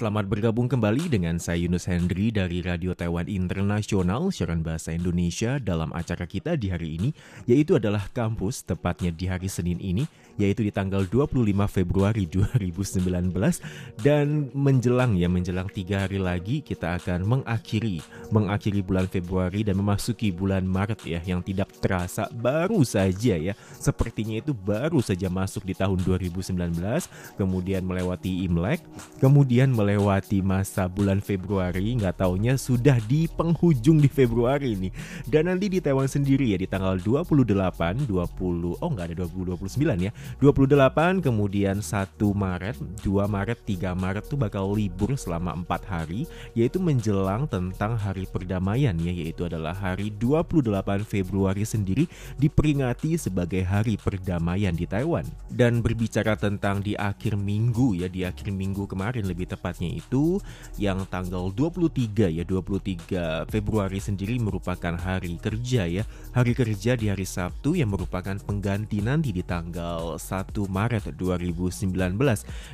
selamat bergabung kembali dengan saya Yunus Hendri dari Radio Taiwan Internasional siaran bahasa Indonesia dalam acara kita di hari ini yaitu adalah kampus tepatnya di hari Senin ini yaitu di tanggal 25 Februari 2019 dan menjelang ya menjelang tiga hari lagi kita akan mengakhiri mengakhiri bulan Februari dan memasuki bulan Maret ya yang tidak terasa baru saja ya. Sepertinya itu baru saja masuk di tahun 2019 kemudian melewati Imlek kemudian melewati masa bulan Februari nggak taunya sudah di penghujung di Februari ini. Dan nanti di Taiwan sendiri ya di tanggal 28 20 oh nggak ada 20 29 ya 28 kemudian 1 Maret 2 Maret 3 Maret tuh bakal libur selama 4 hari yaitu menjelang tentang hari perdamaian ya yaitu adalah hari 28 Februari sendiri diperingati sebagai hari perdamaian di Taiwan. Dan berbicara tentang di akhir minggu ya di akhir minggu kemarin lebih tepatnya itu yang tanggal 23 ya 23 Februari sendiri merupakan hari kerja ya. Hari kerja di hari Sabtu yang merupakan pengganti nanti di tanggal 1 Maret 2019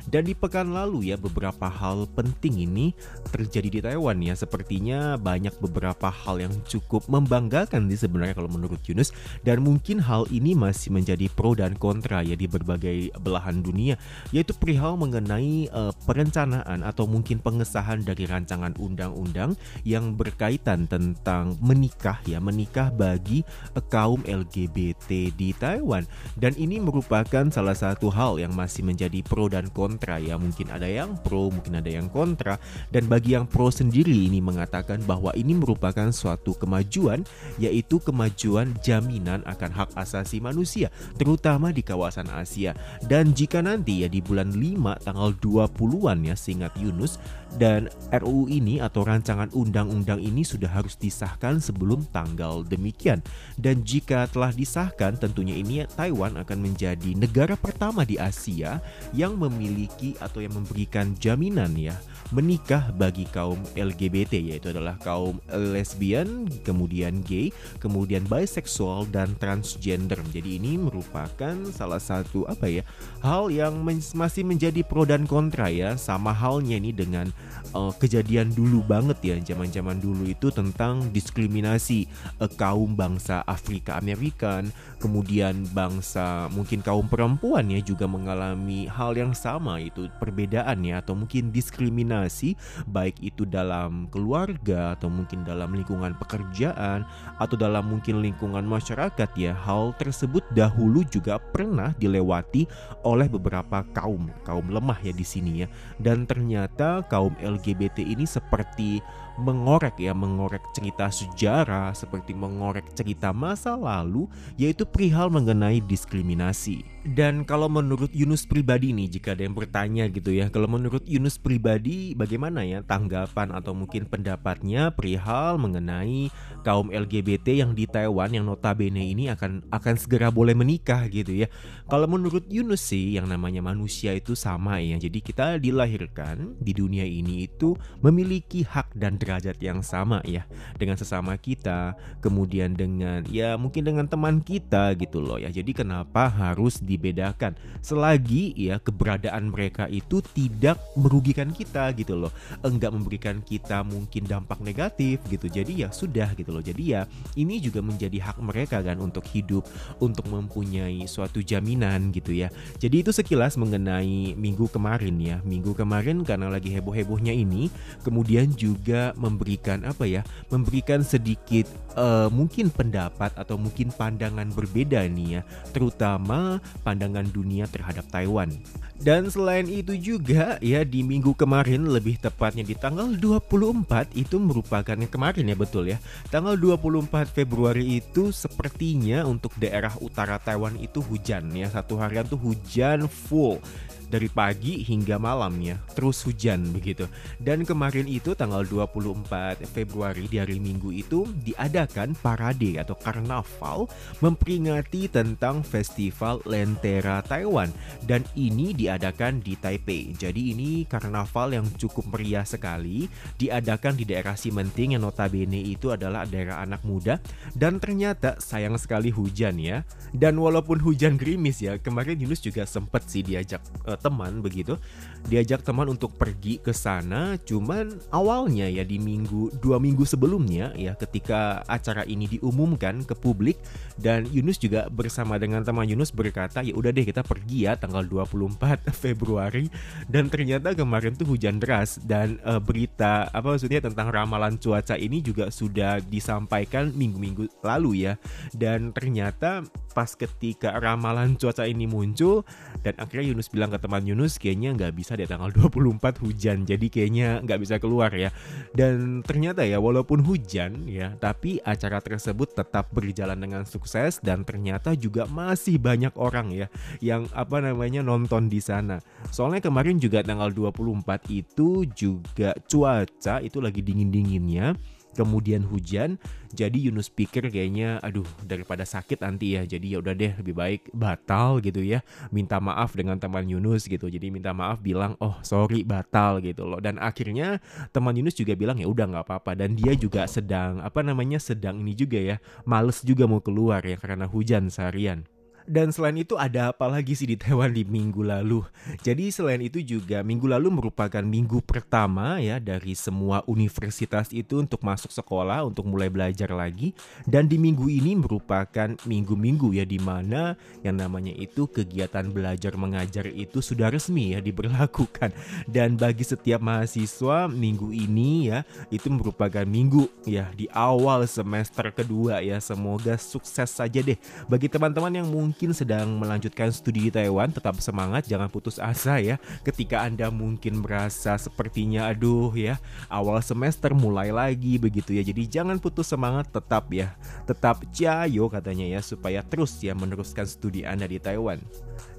dan di pekan lalu ya beberapa hal penting ini terjadi di Taiwan ya. Sepertinya banyak beberapa hal yang cukup membanggakan sih sebenarnya kalau menurut Yunus. Dan mungkin hal ini masih menjadi pro dan kontra ya di berbagai belahan dunia yaitu perihal mengenai uh, perencanaan atau mungkin pengesahan dari rancangan undang-undang yang berkaitan tentang menikah ya menikah bagi uh, kaum LGBT di Taiwan. Dan ini merupakan salah satu hal yang masih menjadi pro dan kontra. Ya mungkin ada yang pro mungkin ada yang kontra. Dan bagi yang pro sendiri ini mengatakan bahwa ini merupakan suatu kemajuan yaitu kemajuan jaminan akan hak asasi manusia terutama di kawasan Asia. Dan jika nanti ya di bulan 5 tanggal 20-an ya seingat Yunus dan RUU ini atau rancangan undang-undang ini sudah harus disahkan sebelum tanggal demikian. Dan jika telah disahkan tentunya ini Taiwan akan menjadi negara pertama di Asia yang memiliki atau yang memberikan jaminan ya menikah bagi kaum LGBT yaitu adalah kaum lesbian, kemudian gay, kemudian bisexual dan transgender. Jadi ini merupakan salah satu apa ya hal yang masih menjadi pro dan kontra ya sama halnya ini dengan uh, kejadian dulu banget ya zaman-zaman dulu itu tentang diskriminasi uh, kaum bangsa Afrika Amerikan, kemudian bangsa mungkin kaum perempuan ya juga mengalami hal yang sama itu perbedaan ya atau mungkin diskriminasi baik itu dalam keluarga atau mungkin dalam lingkungan pekerjaan atau dalam mungkin lingkungan masyarakat ya. Hal tersebut dahulu juga pernah dilewati oleh beberapa kaum kaum lemah ya di sini ya. Dan ternyata kaum LGBT ini seperti mengorek ya mengorek cerita sejarah seperti mengorek cerita masa lalu yaitu perihal mengenai diskriminasi dan kalau menurut Yunus pribadi nih jika ada yang bertanya gitu ya kalau menurut Yunus pribadi bagaimana ya tanggapan atau mungkin pendapatnya perihal mengenai kaum LGBT yang di Taiwan yang notabene ini akan akan segera boleh menikah gitu ya? Kalau menurut Yunus sih yang namanya manusia itu sama ya. Jadi kita dilahirkan di dunia ini itu memiliki hak dan derajat yang sama ya. Dengan sesama kita, kemudian dengan ya mungkin dengan teman kita gitu loh ya. Jadi kenapa harus dibedakan? Selagi ya keberadaan mereka itu tidak merugikan kita gitu loh. Enggak memberikan kita mungkin dampak negatif gitu. Jadi ya sudah gitu loh. Jadi ya ini juga menjadi hak mereka kan untuk hidup, untuk mempunyai suatu jaminan gitu ya. Jadi itu sekilas mengenai minggu kemarin ya. Minggu kemarin karena lagi heboh-hebohnya ini, kemudian juga memberikan apa ya memberikan sedikit uh, mungkin pendapat atau mungkin pandangan berbeda nih ya terutama pandangan dunia terhadap Taiwan dan selain itu juga ya di minggu kemarin lebih tepatnya di tanggal 24 itu merupakan yang kemarin ya betul ya. Tanggal 24 Februari itu sepertinya untuk daerah utara Taiwan itu hujan ya. Satu harian tuh hujan full dari pagi hingga malam ya terus hujan begitu. Dan kemarin itu tanggal 24 Februari di hari Minggu itu diadakan parade atau karnaval memperingati tentang festival Lentera Taiwan. Dan ini diadakan di Taipei. Jadi ini karnaval yang cukup meriah sekali. Diadakan di daerah Simenting yang notabene itu adalah daerah anak muda. Dan ternyata sayang sekali hujan ya. Dan walaupun hujan gerimis ya kemarin Yunus juga sempat sih diajak uh, teman begitu diajak teman untuk pergi ke sana. Cuman awalnya ya di minggu dua minggu sebelumnya ya ketika acara ini diumumkan ke publik dan Yunus juga bersama dengan teman Yunus berkata ya udah deh kita pergi ya tanggal 24 Februari. Dan ternyata kemarin tuh hujan deras dan uh, berita apa maksudnya tentang ramalan cuaca ini juga sudah disampaikan minggu-minggu lalu ya. Dan ternyata pas ketika ramalan cuaca ini muncul dan akhirnya Yunus bilang ke teman Yunus kayaknya nggak bisa di tanggal 24 hujan jadi kayaknya nggak bisa keluar ya. Dan ternyata ya walaupun hujan ya tapi acara tersebut tetap berjalan dengan sukses dan ternyata juga masih banyak orang ya yang apa namanya nonton di sana. Soalnya kemarin juga tanggal 24 itu juga cuaca itu lagi dingin-dinginnya kemudian hujan jadi Yunus pikir kayaknya aduh daripada sakit nanti ya jadi ya udah deh lebih baik batal gitu ya. Minta maaf dengan teman Yunus gitu jadi minta maaf bilang oh sorry batal gitu loh. Dan akhirnya teman Yunus juga bilang ya udah nggak apa-apa. Dan dia juga sedang apa namanya sedang ini juga ya males juga mau keluar ya karena hujan seharian dan selain itu ada apa lagi sih di Taiwan di minggu lalu? Jadi selain itu juga minggu lalu merupakan minggu pertama ya dari semua universitas itu untuk masuk sekolah untuk mulai belajar lagi. Dan di minggu ini merupakan minggu-minggu ya di mana yang namanya itu kegiatan belajar mengajar itu sudah resmi ya diberlakukan. Dan bagi setiap mahasiswa minggu ini ya itu merupakan minggu ya di awal semester kedua ya. Semoga sukses saja deh. Bagi teman-teman yang mungkin mungkin sedang melanjutkan studi di Taiwan, tetap semangat, jangan putus asa ya. Ketika Anda mungkin merasa sepertinya aduh ya, awal semester mulai lagi begitu ya. Jadi jangan putus semangat, tetap ya. Tetap jayo katanya ya supaya terus ya meneruskan studi Anda di Taiwan.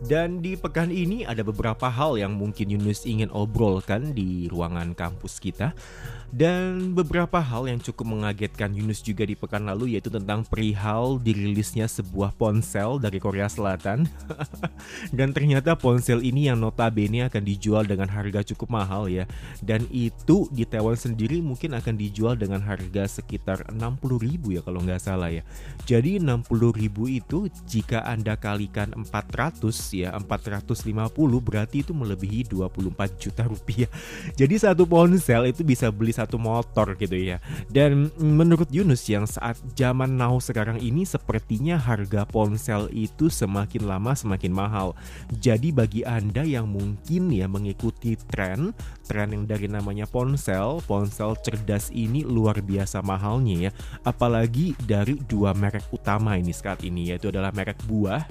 Dan di pekan ini ada beberapa hal yang mungkin Yunus ingin obrolkan di ruangan kampus kita. Dan beberapa hal yang cukup mengagetkan Yunus juga di pekan lalu yaitu tentang perihal dirilisnya sebuah ponsel dari Korea Selatan. Dan ternyata ponsel ini yang notabene akan dijual dengan harga cukup mahal ya. Dan itu di Taiwan sendiri mungkin akan dijual dengan harga sekitar 60 ribu ya kalau nggak salah ya. Jadi 60 ribu itu jika Anda kalikan 400 ya 450 berarti itu melebihi 24 juta rupiah. Jadi satu ponsel itu bisa beli satu motor gitu ya. Dan menurut Yunus yang saat zaman now sekarang ini sepertinya harga ponsel itu semakin lama semakin mahal. Jadi bagi Anda yang mungkin ya mengikuti tren, tren yang dari namanya ponsel, ponsel cerdas ini luar biasa mahalnya ya. Apalagi dari dua merek utama ini saat ini yaitu adalah merek buah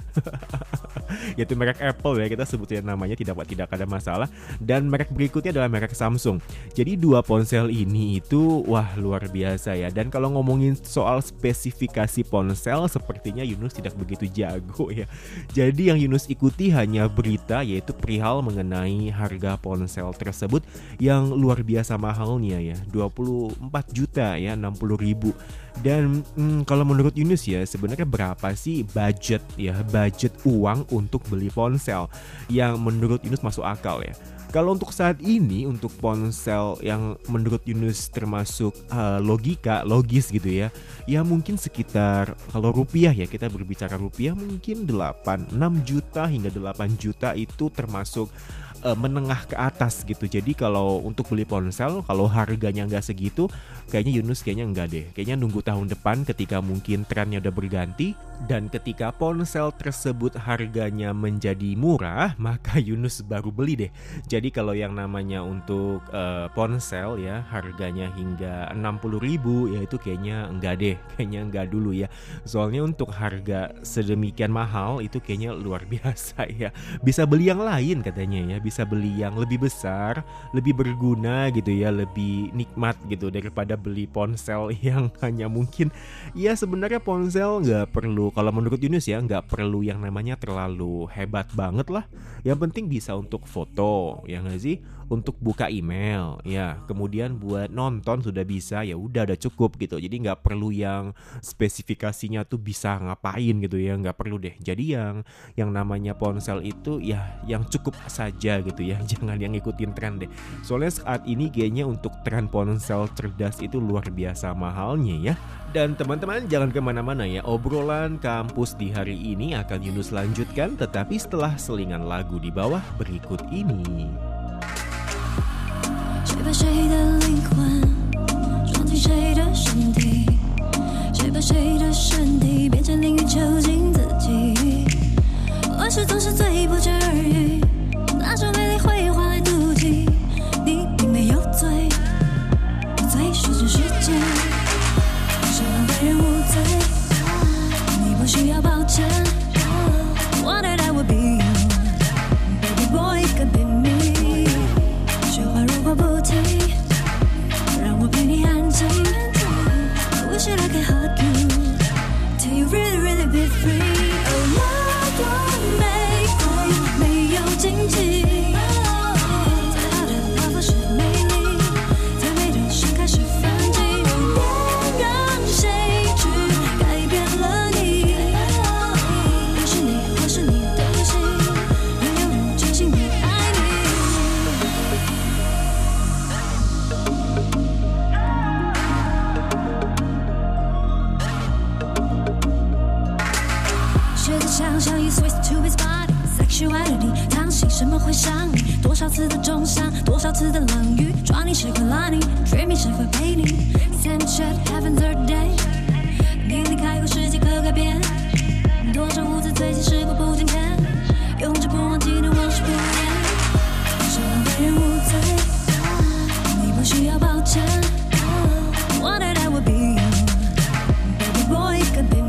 yaitu merek Apple ya kita sebutnya namanya tidak tidak ada masalah dan merek berikutnya adalah merek Samsung. Jadi dua ponsel ini itu wah luar biasa ya. Dan kalau ngomongin soal spesifikasi ponsel sepertinya Yunus tidak begitu jago ya. Jadi yang Yunus ikuti hanya berita yaitu perihal mengenai harga ponsel tersebut yang luar biasa mahalnya ya. 24 juta ya 60 ribu. Dan hmm, kalau menurut Yunus ya sebenarnya berapa sih budget ya budget uang untuk beli ponsel yang menurut Yunus masuk akal ya. Kalau untuk saat ini untuk ponsel yang menurut Yunus termasuk uh, logika, logis gitu ya. Ya mungkin sekitar kalau rupiah ya kita berbicara rupiah mungkin 8 6 juta hingga 8 juta itu termasuk uh, menengah ke atas gitu. Jadi kalau untuk beli ponsel kalau harganya nggak segitu, kayaknya Yunus kayaknya nggak deh. Kayaknya nunggu tahun depan ketika mungkin trennya udah berganti dan ketika ponsel tersebut harganya menjadi murah, maka Yunus baru beli deh. Jadi kalau yang namanya untuk uh, ponsel ya harganya hingga 60 ribu ya itu kayaknya enggak deh, kayaknya enggak dulu ya. Soalnya untuk harga sedemikian mahal itu kayaknya luar biasa ya. Bisa beli yang lain katanya ya, bisa beli yang lebih besar, lebih berguna gitu ya, lebih nikmat gitu daripada beli ponsel yang hanya mungkin ya sebenarnya ponsel nggak perlu kalau menurut Yunus ya nggak perlu yang namanya terlalu hebat banget lah yang penting bisa untuk foto ya nggak sih untuk buka email. Ya kemudian buat nonton sudah bisa ya udah udah cukup gitu. Jadi nggak perlu yang spesifikasinya tuh bisa ngapain gitu ya nggak perlu deh. Jadi yang yang namanya ponsel itu ya yang cukup saja gitu ya. Jangan yang ikutin tren deh. Soalnya saat ini kayaknya untuk tren ponsel cerdas itu luar biasa mahalnya ya. Dan teman-teman jangan ke mana-mana ya. Obrolan kampus di hari ini akan Yunus lanjutkan Tetapi setelah selingan lagu di bawah berikut ini. 谁把谁的灵魂装进谁的身体？谁把谁的身体变成淋雨囚禁自己？往事总是最不值而语，那种美丽会换来妒忌。你并没有罪，有罪是这世界，谁让别人无罪？你不需要抱歉。信什么会伤你？多少次的重伤，多少次的冷雨，抓你谁会拉你？dreaming 谁会陪你？Same shit happen third day，你离开后世界可改变，多少无字最近时过不今天，用着不忘记的往事不言，谁让别人无罪？你不需要抱歉。Wanted I would be you, baby boy could be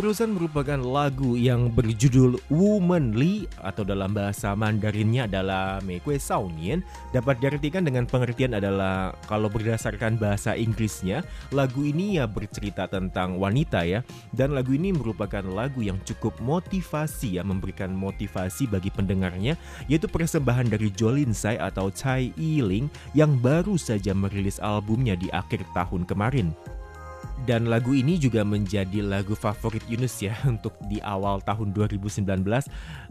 barusan merupakan lagu yang berjudul Womanly atau dalam bahasa Mandarinnya adalah Mekwe Saunian dapat diartikan dengan pengertian adalah kalau berdasarkan bahasa Inggrisnya lagu ini ya bercerita tentang wanita ya dan lagu ini merupakan lagu yang cukup motivasi ya memberikan motivasi bagi pendengarnya yaitu persembahan dari Jolin Sai atau Chai Yiling yang baru saja merilis albumnya di akhir tahun kemarin. Dan lagu ini juga menjadi lagu favorit Yunus ya untuk di awal tahun 2019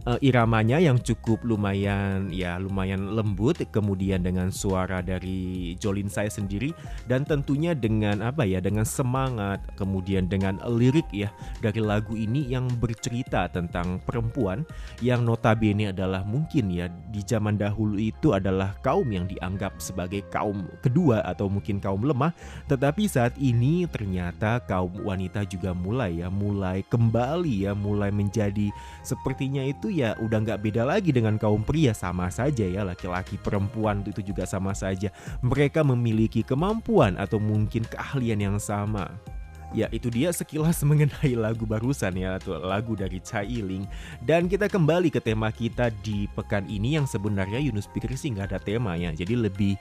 Eh, iramanya yang cukup lumayan ya lumayan lembut kemudian dengan suara dari Jolin saya sendiri dan tentunya dengan apa ya dengan semangat kemudian dengan lirik ya dari lagu ini yang bercerita tentang perempuan yang notabene adalah mungkin ya di zaman dahulu itu adalah kaum yang dianggap sebagai kaum kedua atau mungkin kaum lemah. Tetapi saat ini ternyata kaum wanita juga mulai ya mulai kembali ya mulai menjadi sepertinya itu ya udah nggak beda lagi dengan kaum pria sama saja ya laki-laki perempuan itu juga sama saja. Mereka memiliki kemampuan atau mungkin keahlian yang sama Ya itu dia sekilas mengenai lagu barusan ya atau lagu dari Chai Iling Dan kita kembali ke tema kita di pekan ini yang sebenarnya Yunus pikir sih nggak ada tema ya. Jadi lebih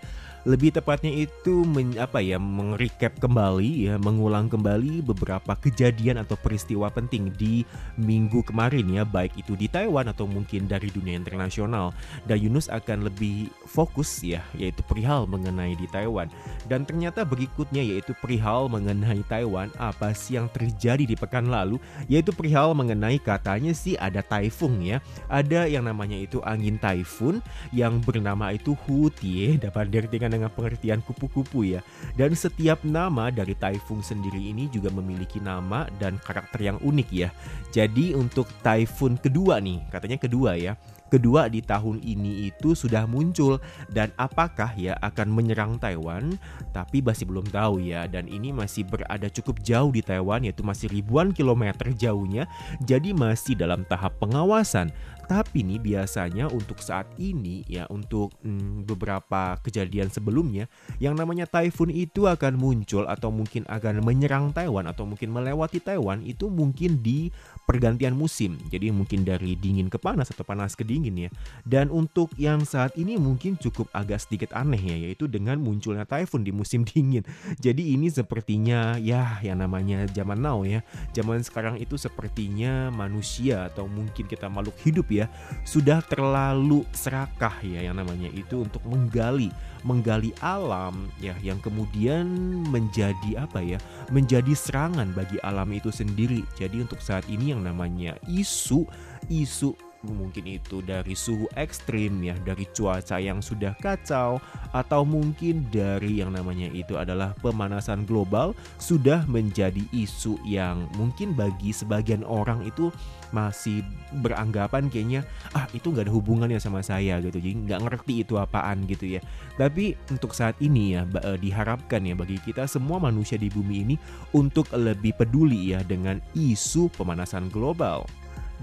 lebih tepatnya itu men, apa ya mengrecap kembali ya mengulang kembali beberapa kejadian atau peristiwa penting di minggu kemarin ya. Baik itu di Taiwan atau mungkin dari dunia internasional. Dan Yunus akan lebih fokus ya yaitu perihal mengenai di Taiwan. Dan ternyata berikutnya yaitu perihal mengenai Taiwan apa sih yang terjadi di pekan lalu yaitu perihal mengenai katanya sih ada taifun ya ada yang namanya itu angin taifun yang bernama itu Hutie dapat diartikan dengan pengertian kupu-kupu ya. Dan setiap nama dari Taifung sendiri ini juga memiliki nama dan karakter yang unik ya. Jadi untuk Taifun kedua nih, katanya kedua ya kedua di tahun ini itu sudah muncul. Dan apakah ya akan menyerang Taiwan? Tapi masih belum tahu ya. Dan ini masih berada cukup jauh di Taiwan yaitu masih ribuan kilometer jauhnya. Jadi masih dalam tahap pengawasan. Tapi nih biasanya untuk saat ini ya untuk hmm, beberapa kejadian sebelumnya yang namanya typhoon itu akan muncul atau mungkin akan menyerang Taiwan atau mungkin melewati Taiwan itu mungkin di pergantian musim. Jadi mungkin dari dingin ke panas atau panas ke dingin ya. Dan untuk yang saat ini mungkin cukup agak sedikit aneh ya yaitu dengan munculnya typhoon di musim dingin. Jadi ini sepertinya ya yang namanya zaman now ya. Zaman sekarang itu sepertinya manusia atau mungkin kita makhluk hidup ya sudah terlalu serakah ya yang namanya itu untuk menggali menggali alam ya yang kemudian menjadi apa ya menjadi serangan bagi alam itu sendiri jadi untuk saat ini yang namanya isu isu mungkin itu dari suhu ekstrim ya dari cuaca yang sudah kacau atau mungkin dari yang namanya itu adalah pemanasan global sudah menjadi isu yang mungkin bagi sebagian orang itu masih beranggapan kayaknya ah itu nggak ada hubungannya sama saya gitu. Jadi nggak ngerti itu apaan gitu ya. Tapi untuk saat ini ya eh, diharapkan ya bagi kita semua manusia di bumi ini untuk lebih peduli ya dengan isu pemanasan global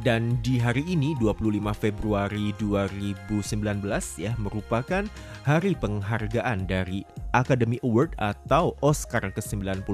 dan di hari ini 25 Februari 2019 ya merupakan hari penghargaan dari Academy Award atau Oscar ke-91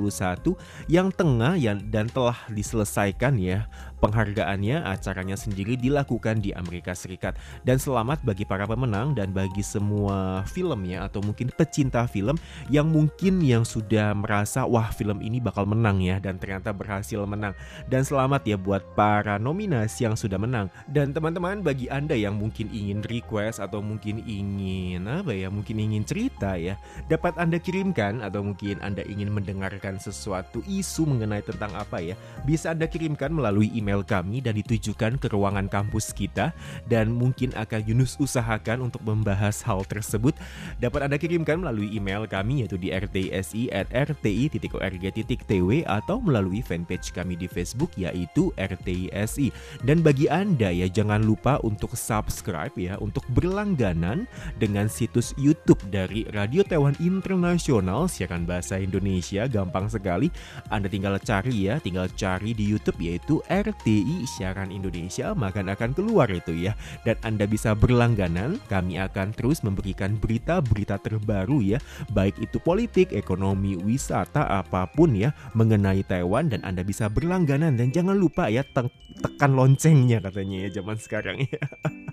yang tengah yang dan telah diselesaikan ya penghargaannya acaranya sendiri dilakukan di Amerika Serikat. Dan selamat bagi para pemenang dan bagi semua film ya atau mungkin pecinta film yang mungkin yang sudah merasa wah film ini bakal menang ya dan ternyata berhasil menang. Dan selamat ya buat para nominasi yang sudah menang. Dan teman-teman bagi anda yang mungkin ingin request atau mungkin ingin apa ya mungkin ingin cerita ya dapat anda kirimkan atau mungkin anda ingin mendengarkan sesuatu isu mengenai tentang apa ya bisa anda kirimkan melalui email email kami dan ditujukan ke ruangan kampus kita dan mungkin akan Yunus usahakan untuk membahas hal tersebut dapat Anda kirimkan melalui email kami yaitu di rtsi at rti.org.tw atau melalui fanpage kami di Facebook yaitu RTISI. Dan bagi Anda ya jangan lupa untuk subscribe ya untuk berlangganan dengan situs YouTube dari Radio Taiwan Internasional siaran bahasa Indonesia gampang sekali. Anda tinggal cari ya, tinggal cari di YouTube yaitu RT RTI Siaran Indonesia maka akan keluar itu ya. Dan Anda bisa berlangganan kami akan terus memberikan berita-berita terbaru ya. Baik itu politik, ekonomi, wisata apa pun ya mengenai Taiwan dan Anda bisa berlangganan. Dan jangan lupa ya te tekan loncengnya katanya ya zaman sekarang ya.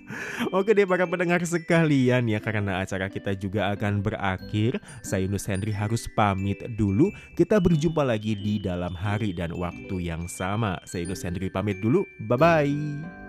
Oke deh para pendengar sekalian ya karena acara kita juga akan berakhir saya Yunus Henry harus pamit dulu. Kita berjumpa lagi di dalam hari dan waktu yang sama. Saya Yunus Henry dulu. Bye